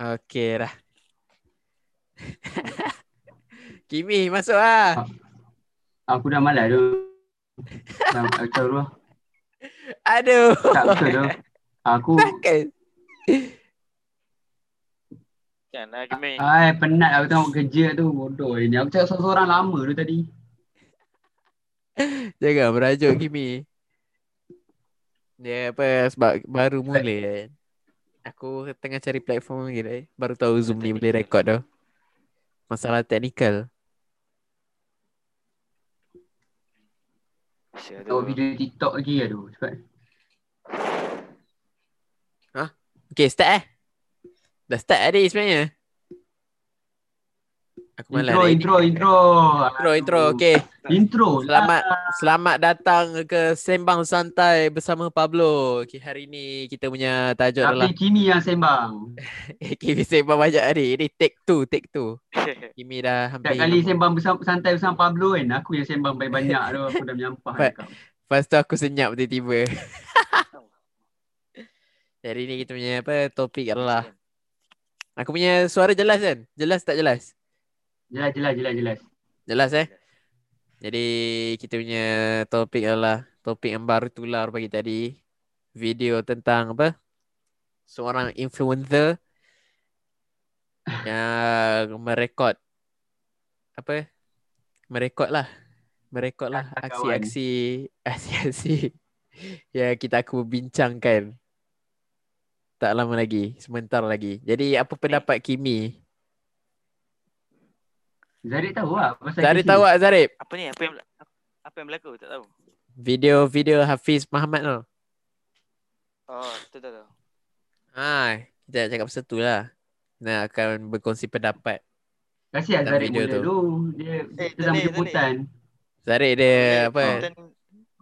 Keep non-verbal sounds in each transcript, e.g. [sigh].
Okey dah. [laughs] Kimi masuk ah. Aku dah malas tu. Dah macam tu. Aduh. Tak betul tu. Aku Takkan. Kan lah Kimi. ai penat aku tengok kerja tu bodoh ini. Aku cakap seorang lama tu tadi. Jangan merajuk Kimi. Dia apa sebab baru mula kan. Aku tengah cari platform lagi dah. Baru tahu Zoom ni boleh record dah. Masalah teknikal. Tu. Tengok video TikTok lagi aduh. Cepat. Okay, start eh. Dah start adik sebenarnya. Aku malas Intro, edit. intro, intro. Intro, intro. Okay. Intro. Selamat lah. selamat datang ke Sembang Santai bersama Pablo. Okay, hari ni kita punya tajuk adalah Tapi Kimi yang sembang. [laughs] Kimi sembang banyak hari. Ini take two, take two. [laughs] Kimi dah hampir Setiap kali sembang bersama, santai bersama Pablo kan, aku yang sembang banyak-banyak tu. Aku dah menyampah cakap. Lepas tu aku senyap tiba-tiba. [laughs] Hari ni kita punya apa topik adalah Aku punya suara jelas kan? Jelas tak jelas? Jelas, jelas, jelas, jelas. Jelas eh? Jadi kita punya topik adalah topik yang baru tular pagi tadi. Video tentang apa? Seorang influencer yang merekod apa? Merekod lah. Merekod lah aksi-aksi aksi-aksi yang kita aku bincangkan. Tak lama lagi, sebentar lagi. Jadi apa pendapat Kimi? Zarif tahu tak pasal Zarif tahu tak Zarif? Apa ni? Apa yang apa yang berlaku? Tak tahu. Video-video Hafiz Muhammad tu. Oh, tu tahu tahu. Ha, kita nak cakap pasal tu lah. Nak akan berkongsi pendapat. Kasihan Tak Zarif video mula tu. tu. Dia Eh, Zarif, jemputan. Zarif dia apa? Content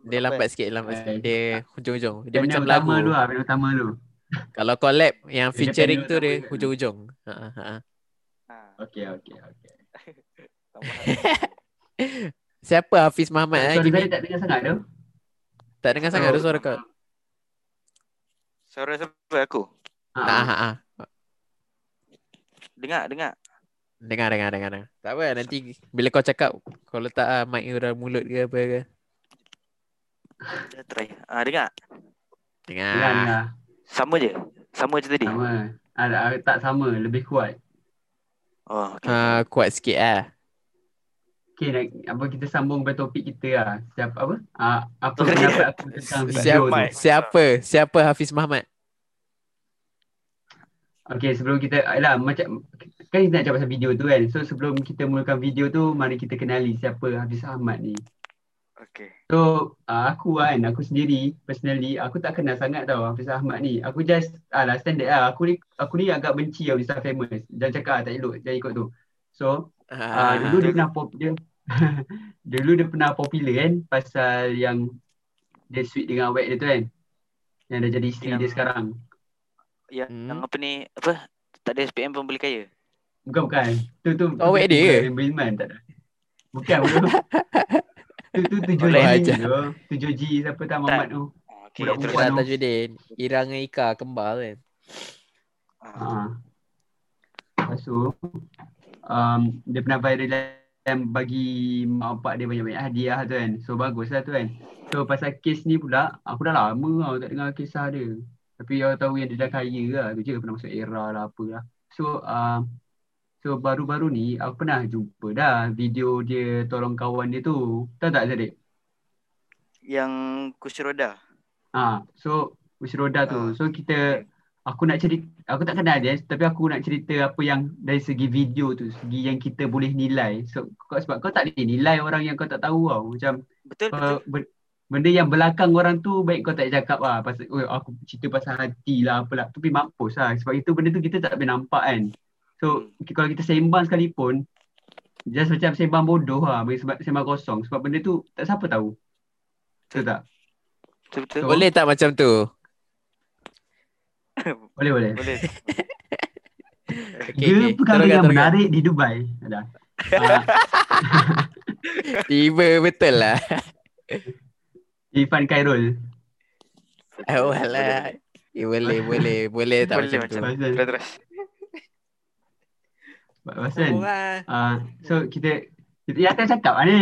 Dia lambat sikit, lambat Eh. sikit. Dia hujung-hujung. Dia macam lagu. tu lah, utama tu. [laughs] Kalau collab yang featuring tu dia hujung-hujung. Ha ha. ha. Okey, okey, okey. tambahan. [laughs] Siapa Hafiz Muhammad eh? Suara? Zarif tak dengar sangat tu. Tak dengar sangat tu suara kau. Suara siapa aku? Ha, Ha ha. Dengar, dengar. Dengar, dengar, dengar, dengar. Tak apa, nanti bila kau cakap, kau letak ah, mic dalam mulut ke apa ke. Dah try. Ah, dengar. Dengar. Dengar, dengar. Sama je. Sama je tadi. Sama. Ah, tak sama, lebih kuat. Oh, okay. Ha, kuat sikit lah. Okay, nak, apa kita sambung pada topik kita lah. Siapa apa? Ah, apa pendapat aku tentang Siapa? video tu? Siapa? Siapa Hafiz Muhammad? Okay, sebelum kita, lah macam, kan kita nak cakap pasal video tu kan. So sebelum kita mulakan video tu, mari kita kenali siapa Hafiz Ahmad ni. Okay. So uh, aku kan, aku sendiri personally, aku tak kenal sangat tau Hafiz Ahmad ni. Aku just, alah standard lah. Aku ni, aku ni agak benci tau Mr. Famous. Jangan cakap ah, tak elok, jangan ikut tu. So uh, dulu dia pernah pop, dia, [laughs] dulu dia pernah popular kan pasal yang dia sweet dengan awet dia tu kan. Yang dah jadi isteri Yang- dia sekarang. Yang, Hmm. yang apa ni? Apa? Tak ada SPM pun boleh kaya. Bukan bukan. Tu tu. Oh, awet dia ke? Billman tak ada. Bukan bro. [laughs] tu tu tujuh ajar. tu. Tujuh G siapa tak Muhammad tu. Oh, okay, Budak terus. Tajuddin. Ira dengan Ika kembar kan. Ah. Ha. Lepas tu um, dia pernah viral bagi mak bapak dia banyak-banyak hadiah tu kan. So bagus lah tu kan. So pasal kes ni pula, aku dah lama tau tak dengar kisah dia. Tapi aku tahu yang dia dah kaya lah. Tu je pernah masuk era lah apa lah. So um, so baru-baru ni aku pernah jumpa dah video dia tolong kawan dia tu. Tahu tak Zadik? Yang kursi roda. Ha, so kursi roda tu. Ah. So kita aku nak cerita aku tak kenal dia tapi aku nak cerita apa yang dari segi video tu, segi yang kita boleh nilai. So kau sebab kau tak boleh nilai orang yang kau tak tahu tau. Macam Betul, betul. uh, ber, benda yang belakang orang tu baik kau tak cakap lah pasal oh, aku cerita pasal hati lah apalah. Tapi mampus lah sebab itu benda tu kita tak boleh nampak kan. So Hmm. kalau kita sembang sekalipun just macam sembang bodoh lah, sembang, sembang kosong sebab benda tu tak siapa tahu. Betul tak? Betul, betul. So- Boleh tak macam tu? Boleh boleh. Boleh. [laughs] Okay, Dia okay. perkara Teruskan, yang teruskan. menarik di Dubai. Ada. Uh, [laughs] Tiba betul lah. [laughs] Irfan Khairul. Oh, alah. Eh, boleh, boleh. Boleh tak Boleh macam tu. macam Pasal- Terus, terus. Pasal Orang. uh, So kita kita yang akan cakap ni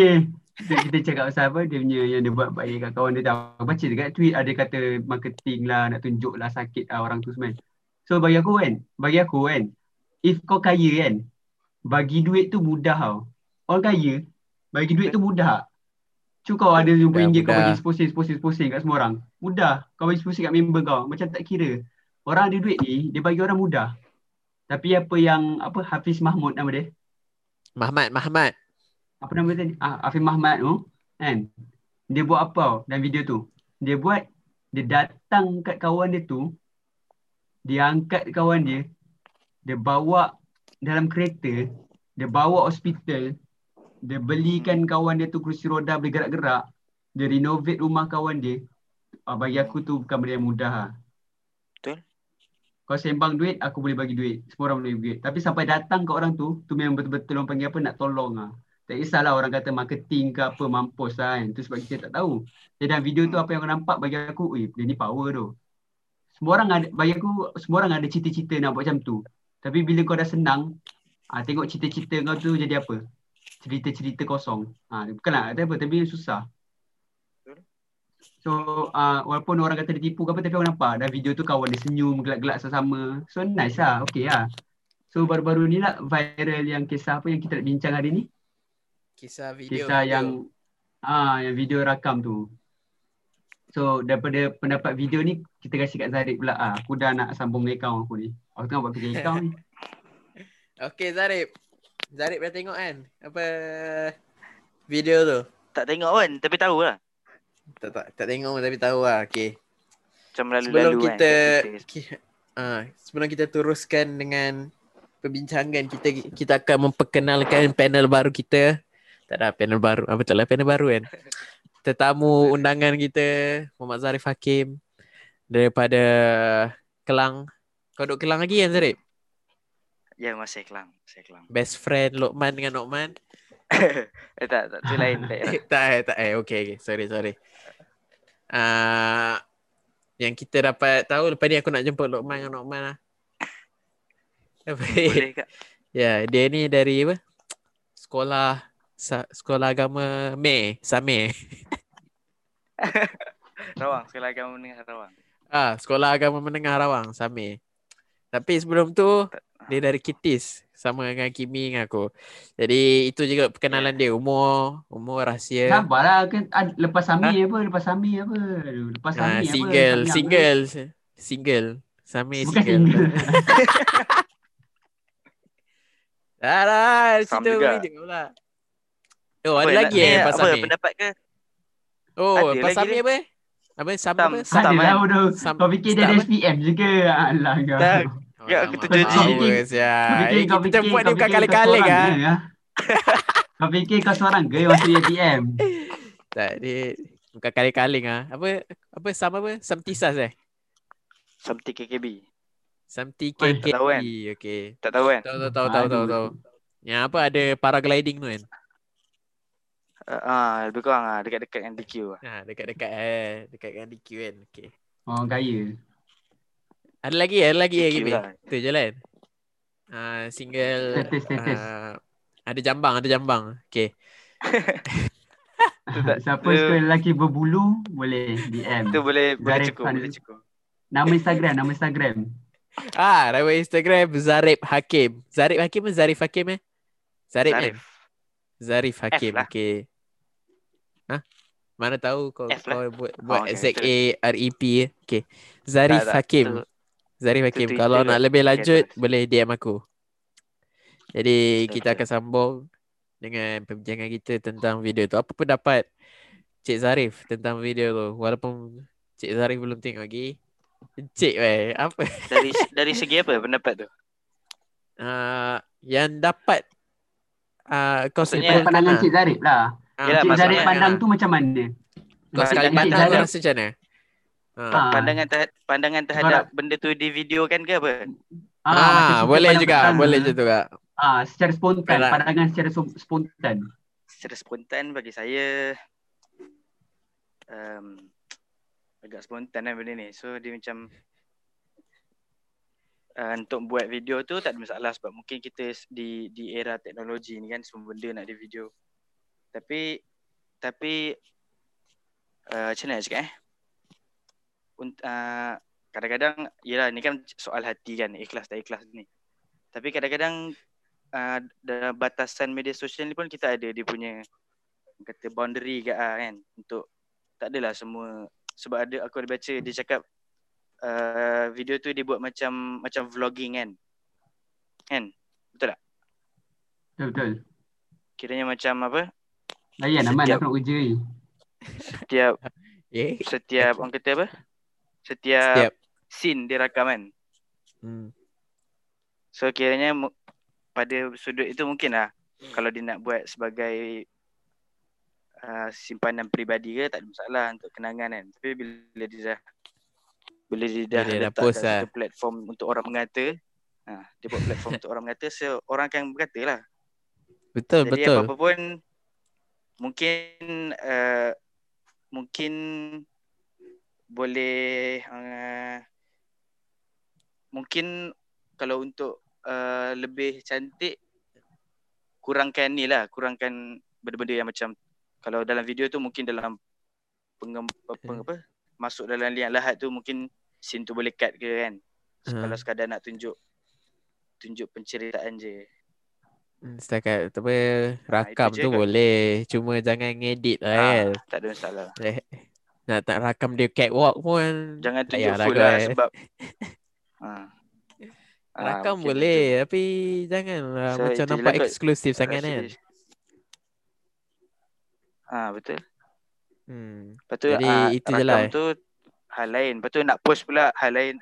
kita, kita cakap pasal apa dia punya yang dia buat baik kat kawan dia tahu. Baca dekat tweet ada kata marketing lah nak tunjuk lah sakit lah orang tu semua. So bagi aku kan, bagi aku kan, if kau kaya kan, bagi duit tu mudah tau. Orang kaya, bagi duit tu mudah. Cuba kau ada RM50 kau mudah. bagi seposing, seposing, seposing kat semua orang. Mudah. Kau bagi seposing kat member kau. Macam tak kira. Orang ada duit ni, dia bagi orang mudah. Tapi apa yang, apa Hafiz Mahmud nama dia? Mahmat, Mahmat. Apa nama ni? Ah, Afif Mahmad tu kan? Dia buat apa dalam video tu? Dia buat dia datang kat kawan dia tu dia angkat kawan dia dia bawa dalam kereta dia bawa hospital dia belikan kawan dia tu kerusi roda boleh gerak-gerak dia renovate rumah kawan dia. Ah, bagi aku tu bukan benda yang mudah lah. Betul. kau sembang duit aku boleh bagi duit. Semua orang boleh bagi duit. Tapi sampai datang ke orang tu tu memang betul-betul orang panggil apa nak tolong lah tak kisahlah orang kata marketing ke apa mampus lah kan. Tu sebab kita tak tahu. Jadi dalam video tu apa yang kau nampak bagi aku, eh dia ni power tu. Semua orang ada, bagi aku semua orang ada cita-cita nak buat macam tu. Tapi bila kau dah senang, ah, tengok cita-cita kau tu jadi apa? Cerita-cerita kosong. Ah, bukanlah ada apa, tapi susah. So uh, walaupun orang kata dia tipu ke apa tapi orang nampak dalam video tu kawan dia senyum gelak-gelak sama-sama. So nice lah, okay lah. So baru-baru ni lah viral yang kisah apa yang kita nak bincang hari ni. Kisah video. kisah video. yang ah yang video rakam tu. So daripada pendapat video ni kita kasih kat Zarid pula ah aku dah nak sambung account aku ni. Aku tengah buat kerja account ni. [laughs] Okay Zarib. Zarib dah tengok kan? Apa video tu? Tak tengok kan, tapi tahu lah. Tak tak, tak tengok tapi tahu lah. Okay. Macam lalu-lalu Sebelum kan. kita kat ki, uh, sebelum kita teruskan dengan perbincangan kita kita akan memperkenalkan panel baru kita. Tak ada panel baru. Apa betul lah panel baru kan? Tetamu [laughs] undangan kita Muhammad Zarif Hakim daripada Kelang. Kau duduk Kelang lagi kan Zarif? Ya, masih kelang. Masih kelang. Best friend Lokman dengan Nokman. [laughs] eh tak, tak. Tu lain. Eh, [laughs] tak eh, tak eh. Okay, okay. Sorry, sorry. Uh, yang kita dapat tahu lepas ni aku nak jemput Lokman dengan Nokman lah. Boleh kak. Ya, dia ni dari apa? Sekolah sa, sekolah agama Me, Same. [laughs] Rawang. Sekolah agama menengah Rawang. Ah, sekolah agama menengah Rawang, Same. Tapi sebelum tu dia dari Kitis sama dengan Kimi dengan aku. Jadi itu juga perkenalan dia. Umur, umur rahsia. Sabarlah kan ah, lepas Sami apa? Lepas Sami apa? Aduh, Lepas Ah, Sami apa? single, Sami apa? single, single. Same Bukan single. single. [laughs] Dah Sam cerita boleh je pula. Oh, ada Apa, lagi nak- eh ni lepas Apa Sami? pendapat ke? Oh, Ada lagi Sami dia. apa? Apa? Sam Sam. apa? Sam. Ada kan? lah bodoh. Kau fikir dia ada apa? SPM juga. Alah kau. Tak. Oh, Ya, cuci. ya. Kau fikir Eh, kau Kita fikir buat kau ni bukan fikir kau kali-kali seorang kan? ke, ah? [laughs] Kau fikir kau seorang ke yang masuk ATM? Tak, dia bukan kali-kali ah. Apa apa Sam apa? Sam Tisas eh? Samti KKB. Samti Oi, KK. tak tahu kan? Okey. Tak tahu kan? Tahu tahu tahu tahu tahu. Yang apa ada paragliding tu kan? Uh, ah, lebih kurang ah dekat-dekat dengan DQ lah. Ha, dekat-dekat eh, dekat dengan DQ kan. Okey. Orang kaya. Ada lagi, ada lagi ya DQ Gibi. lah. Tu jalan. Ah, single Status, status. ah, ada jambang, ada jambang. Okey. [laughs] Siapa tu- suka lelaki berbulu boleh DM. Tu boleh boleh Zarif cukup, boleh cukup. Nama Instagram, nama Instagram. Ah, nama Instagram Zarib Hakim. Zarib Hakim ke Zarif Hakim eh? Zarib kan? Zarif. Zarif Hakim. lah. Okey. Ha? Mana tahu kau F lah. kau buat buat okey, Z A R E P eh. Okey. Zarif Tak, tak, Hakim. tu- Zarif tu Hakim. Twitter Kalau nak lebih lanjut terus. boleh DM aku. Jadi kita Betul. akan sambung dengan perbincangan kita tentang video tu. Apa pendapat Cik Zarif tentang video tu? Walaupun Cik Zarif belum tengok lagi. Cik weh, apa Dari dari segi apa pendapat tu? uh, yang dapat uh, kau simpulkan Pandangan lah. Cik Zarif lah. Ah, Yelah, Cik Zarif maksudnya- pandang tu macam mana? Kau sekali pandang kau rasa macam mana? Ah. Ah. Pandangan terhadap pandangan terhadap benda tu di video kan ke apa? Ah, macam kita boleh pandang juga, pertama. boleh je juga. Ah, secara spontan, Yalah. pandangan secara spontan. Secara spontan bagi saya um, agak spontan lah benda ni. So dia macam uh, untuk buat video tu tak ada masalah sebab mungkin kita di di era teknologi ni kan semua benda nak ada video. Tapi tapi uh, macam mana nak cakap eh? Unt, uh, kadang-kadang yalah ni kan soal hati kan ikhlas tak ikhlas ni. Tapi kadang-kadang uh, dalam batasan media sosial ni pun kita ada dia punya kata boundary ke ah, kan untuk tak adalah semua sebab ada aku ada baca dia cakap uh, video tu dia buat macam macam vlogging kan. Kan? Betul tak? Betul betul. Kiranya macam apa? Layan Setiap- aku nak kerja ni. Setiap [laughs] Eh? setiap orang kata apa? Setiap, Setiap. scene dia rakam kan. Hmm. So kiranya mu- pada sudut itu mungkin lah kalau dia nak buat sebagai uh, simpanan peribadi ke tak ada masalah untuk kenangan kan. Tapi bila dia dah bila dia dah Bila dia dah post kat lah. satu platform untuk orang mengata, ha, dia buat platform [laughs] untuk orang mengata, so orang akan berkata lah. Betul, Jadi betul. apa-apa pun mungkin uh, mungkin boleh uh, mungkin kalau untuk uh, lebih cantik kurangkan ni lah kurangkan benda-benda yang macam kalau dalam video tu mungkin dalam pengem, peng, apa masuk dalam liang lahat tu mungkin scene tu boleh cut ke kan? Ha. kalau sekadar nak tunjuk tunjuk penceritaan je Setakat tu apa, Ah, rakam je tu kot. boleh. Cuma jangan ngedit lah Ah, kan. tak ada masalah Eh, Nak tak rakam dia catwalk pun. Jangan tunjuk payah full lah eh. sebab ha. [laughs] Rakam mungkin boleh itu. tapi janganlah So, macam nampak lah kot. eksklusif sangat kan. Ah betul. Hmm. Lepas tu Jadi, ah, itu je rakam lah, eh. tu hal lain. Lepas tu nak post pula hal lain.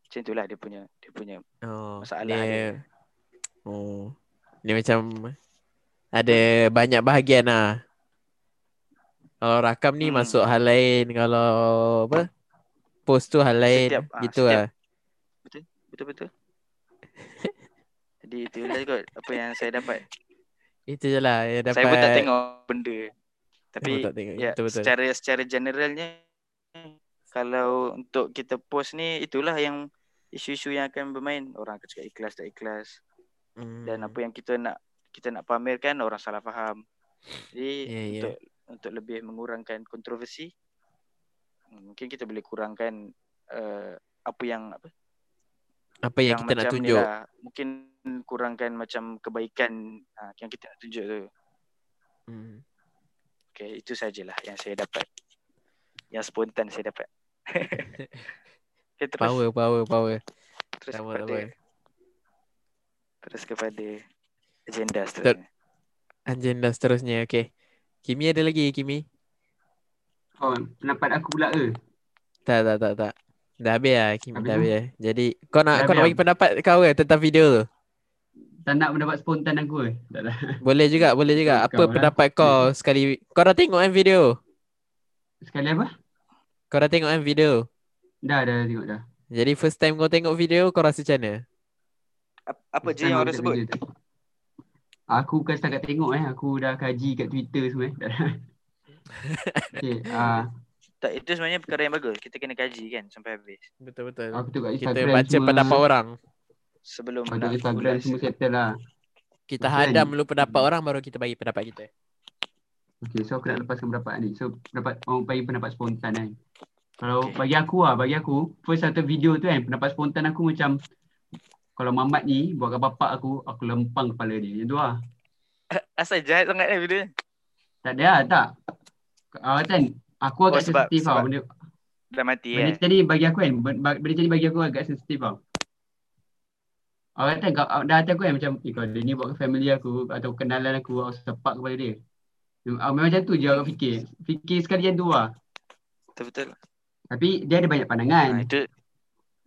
Macam itulah dia punya dia punya Oh, Masalah dia, dia. Oh. Dia macam ada banyak bahagian lah. Kalau rakam ni Hmm. masuk hal lain, kalau apa? Post tu hal lain Setiap, ah, gitu setiap- lah. betul betul. Jadi itulah kot apa yang saya dapat. Itu je lah yang dapat. Saya pun tak tengok benda. Tapi Oh, tak tengok. ya Betul betul. secara secara generalnya kalau untuk kita post ni itulah yang isu-isu yang akan bermain. Orang akan cakap ikhlas tak ikhlas. Hmm. dan apa yang kita nak kita nak pamerkan orang salah faham. Jadi Ya, ya. untuk untuk lebih mengurangkan kontroversi hmm, mungkin kita boleh kurangkan uh, apa yang apa apa yang, kita nak tunjuk. lah. Mungkin kurangkan macam kebaikan uh, yang kita nak tunjuk tu. Hmm. Okay, itu sajalah yang saya dapat. Yang spontan saya dapat. [laughs] okay, terus Power, power, power. terus Sama sama. Terus kepada agenda seterusnya. Agenda seterusnya. Okay. Kimi ada lagi Kimi? Oh, pendapat aku pula ke? Tak, tak, tak, tak. Dah habis lah Kimi, Habis dah dah? habis. Jadi kau nak Dah kau nak bagi pendapat kau ke tentang video tu? Tak nak pendapat spontan aku ke? Tak lah. [laughs] Boleh juga, boleh juga. Kau Apa lah. pendapat kau sekali kau dah tengok kan video? Sekali apa? Kau dah tengok kan video? Dah, dah tengok dah. Jadi first time kau tengok video kau rasa macam mana? Ap- Apa je yang orang tak sebut? tu. Aku bukan setakat tengok eh. Aku dah kaji kat Twitter semua eh. [laughs] okay, uh, Tak, itu sebenarnya perkara yang bagus. Kita kena kaji kan sampai habis. Betul betul. aku tengok Kita Instagram baca semua. pendapat orang. Sebelum Aku nak tengok Instagram semua settle lah. Kita Macam hadam dulu pendapat orang baru kita bagi pendapat kita. Okay, so aku nak lepaskan pendapat ni. So, pendapat orang bagi pendapat spontan kan. Kalau Okay. bagi aku lah, bagi aku, first satu video tu kan, pendapat spontan aku macam kalau Mamat ni buat kat bapak aku, aku lempang kepala dia. Macam tu lah. [laughs] Asal jahat sangat ni video ni. Tak ada lah, tak. Uh, kan, aku agak Oh, sebab- sensitif tau. sebab- Benda, Dah mati benda macam ni bagi aku kan, benda ni bagi aku agak sensitif tau. Orang kata kau dah hati aku kan macam eh, kalau dia ni buat ke family aku atau kenalan aku aku sepak kepada dia. Uh, memang macam tu je aku fikir. Fikir sekali yang tu lah. Betul-betul. Tapi dia ada banyak pandangan. Ha, itu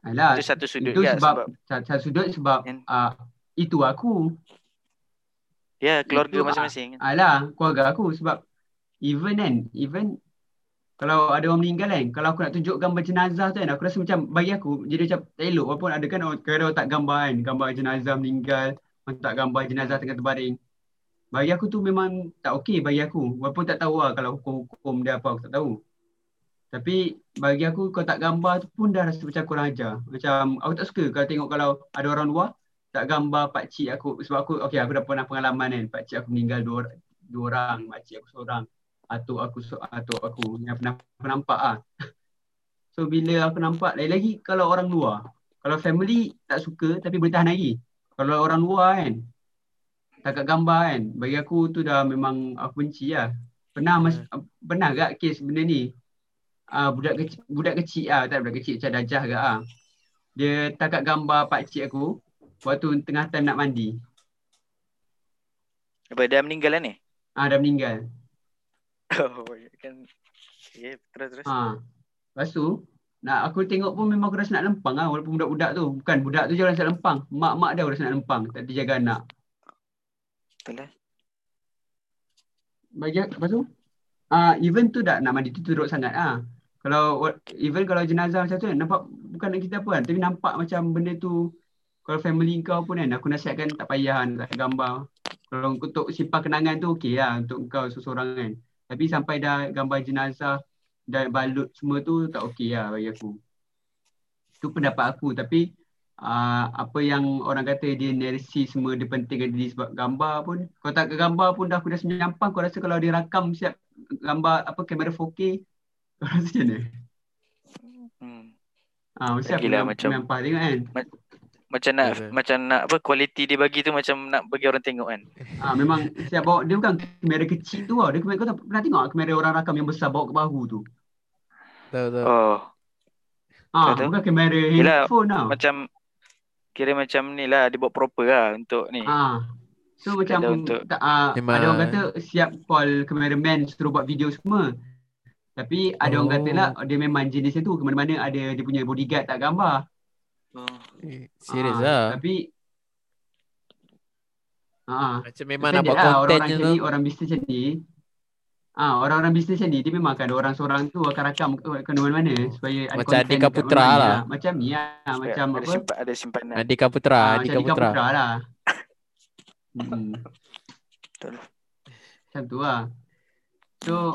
Alah, itu satu sudut itu juga sebab, sebab, sa- satu sudut sebab uh, itu aku. ya keluarga itu, ah, masing-masing. Alah, keluarga aku sebab even kan, even kalau ada orang meninggal kan, kalau aku nak tunjuk gambar jenazah tu kan, aku rasa macam bagi aku jadi macam tak elok walaupun ada kan orang kadang orang tak gambar kan, gambar jenazah meninggal, tak gambar jenazah tengah terbaring. Bagi aku tu memang tak okey bagi aku. Walaupun tak tahu lah kalau hukum-hukum dia apa aku tak tahu. Tapi bagi aku kau tak gambar tu pun dah rasa macam kurang ajar. Macam aku tak suka kalau tengok kalau ada orang luar tak gambar pak cik aku sebab aku okey aku dah pernah pengalaman kan pak cik aku meninggal dua, dua orang, mak cik aku seorang, atuk aku atuk aku yang pernah aku nampak ah. [laughs] So bila aku nampak lain lagi kalau orang luar. Kalau family tak suka tapi boleh tahan lagi. Kalau orang luar kan takat gambar kan bagi aku tu dah memang aku benci lah. Pernah mas, pernah gak kes benda ni? Ah budak kecil budak kecil ah tak budak kecil macam dajah ke ah. Dia takat gambar pak cik aku waktu tengah time nak mandi. Apa dah meninggal lah ni? Ah dah meninggal. [laughs] Oh, kan. Ya, terus terus. Ha. Lepas tu, nak aku tengok pun memang aku rasa nak lempang lah walaupun budak-budak tu. Bukan budak tu je rasa nak lempang. Mak-mak dia rasa nak lempang. Tak terjaga anak. Betul lah. Bagi lepas tu, ah even tu dah nak mandi tu teruk sangat ah. Kalau even kalau jenazah macam tu kan nampak bukan nak kita apa kan tapi nampak macam benda tu kalau family kau pun kan aku nasihatkan tak payah tak gambar. Kalau untuk simpan kenangan tu okey lah untuk kau seseorang kan. Tapi sampai dah gambar jenazah dan balut semua tu tak okey lah bagi aku. Tu pendapat aku tapi uh, apa yang orang kata dia narasi semua dia pentingkan diri sebab gambar pun kau tak ke gambar pun dah aku dah menyampang kau rasa kalau dia rakam siap gambar apa kamera 4K kau rasa macam mana? Hmm. Ah, mesti aku Lagilah macam macam- menyampah tengok kan. Macam nak Betul. macam nak apa kualiti dia bagi tu macam nak bagi orang tengok kan. Ah, memang siap bawa dia bukan kamera kecil tu tau. Dia kamera kau tak pernah tengok kamera orang rakam yang besar bawa ke bahu tu. Tahu tahu. Oh, Ah, Betul. bukan kamera Yelah, handphone tau. macam kira macam ni lah dia buat proper lah untuk ni. Ah. So macam untuk- tak, ah, Memang- ada orang kata siap call cameraman suruh buat video semua. Tapi ada orang kata Oh. lah dia memang jenis tu ke mana-mana ada dia punya bodyguard tak gambar. Oh. Eh, Serius Ah, lah. Tapi ah, Macam memang nak buat lah, kontennya macam tu. ni, orang bisnes macam ni. Ah, orang-orang bisnes macam ni dia memang akan ada orang seorang tu akan rakam ke, mana-mana supaya ada Macam content dekat Putra mana-mana lah. Macam ni lah, macam ada apa? simpan ada simpanan. Andika Putra, Ah, Andika Putra. Putra lah. [laughs] Hmm. Betul. Macam tu lah. So,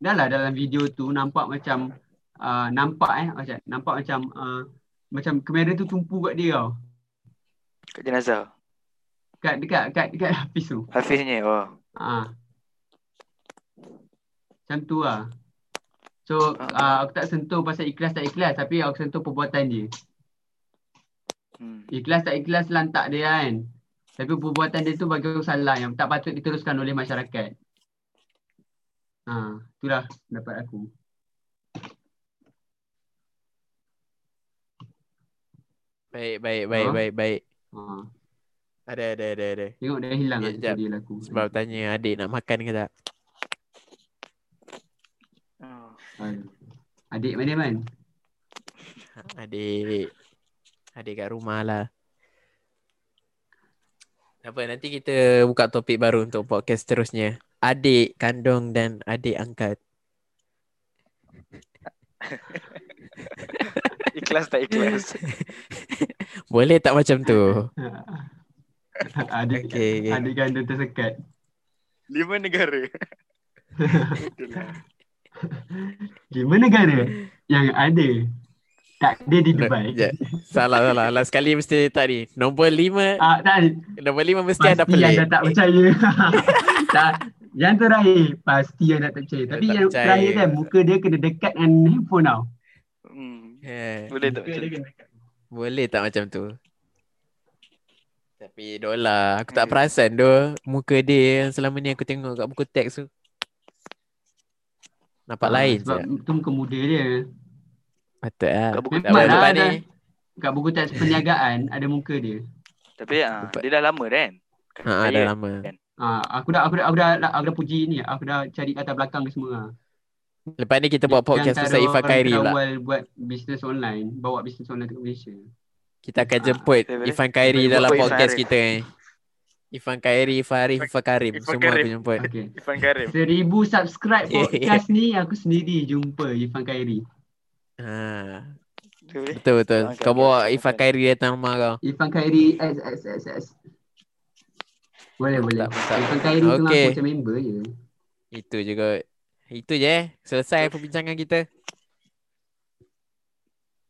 dah lah dalam video tu nampak macam uh, nampak eh macam nampak macam uh, macam kamera tu tumpu kat dia tau. Kat jenazah. Kat dekat dekat dekat [laughs] Hafiz tu. Hafiznya. Oh. Ha. Macam tu lah. So uh, aku tak sentuh pasal ikhlas tak ikhlas tapi aku sentuh perbuatan dia. Hmm. Ikhlas tak ikhlas lantak dia kan. Tapi perbuatan dia tu bagi aku salah yang tak patut diteruskan oleh masyarakat. Ha, itulah pendapat aku. Baik, baik, baik, Ha? baik, baik. Ha. Ada, ada, ada, ada. Tengok dah hilang Ya, dia laku. Sebab tanya adik nak makan ke tak? Oh. Adik mana man? Adik. Adik kat rumah lah. Apa, nanti kita buka topik baru untuk podcast seterusnya. Adik kandung dan adik angkat. [laughs] Ikhlas tak ikhlas. [laughs] Boleh tak macam tu? adik Okey, okey. adik gandum tersekat. Lima negara. [laughs] Lima negara yang ada tak ada di Dubai. Sekejap. Salah, salah. Last sekali mesti tak ni. Nombor lima, Ah, tak, nombor lima mesti pasti ada pelik. dah tak percaya. tak, yang terakhir pasti yang tak percaya. Tapi Tak yang percaya. terakhir kan muka dia kena dekat dengan handphone tau. Hmm. Eh, Boleh tak Muka macam tu? boleh tak macam tu? Tapi Dola, aku tak Hmm. perasan doh muka dia yang selama ni aku tengok kat buku teks tu. Nampak Ah, lain Sebab je. tu muka muda dia. Patut lah. Kat buku Memang apa, lah, ni. Kat buku teks perniagaan ada muka dia. Tapi ah, dia dah lama kan? Ha, dah lama. Ah, aku dah aku dah aku dah aku dah puji ni. Aku dah cari latar belakang dia semua. Lepas ni kita buat podcast pasal Ifan orang Khairi pula. terawal buat bisnes online, bawa bisnes online ke Malaysia. Kita akan jemput boleh. Ifan Khairi dalam Ifan podcast kita ni. Ifan Khairi, Ifan Arif, Ifan Karim. Ifan Semua Karim. aku jemput. Okay. Ifan Karim. Seribu subscribe [laughs] podcast ni aku sendiri jumpa Ifan Khairi. Ha. Tu boleh? Betul betul. Okay, Kau bawa. Ifan Khairi datang rumah kau. Ifan Khairi S S S S. Boleh boleh. Mantap, mantap. Ifan Khairi tu Okay. aku macam member je. Itu juga. Itu je eh. Selesai perbincangan kita.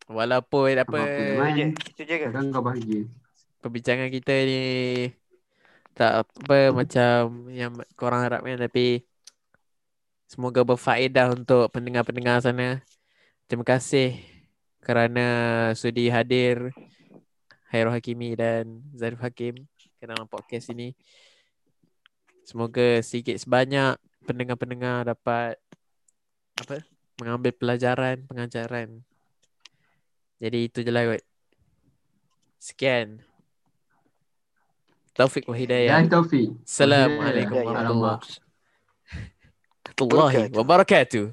Walaupun apa Apa-apa Itu je, itu je ke? Takkan kau bahagia. perbincangan kita ni tak apa macam yang korang harapkan tapi semoga berfaedah untuk pendengar-pendengar sana. Terima kasih kerana sudi hadir Hairul Hakimi dan Zarif Hakim ke dalam podcast ini. Semoga sedikit sebanyak pendengar-pendengar dapat apa mengambil pelajaran, pengajaran. Jadi itu je lah kot. Sekian. Taufik wa hidayah. Dan Taufik. Assalamualaikum warahmatullahi wabarakatuh.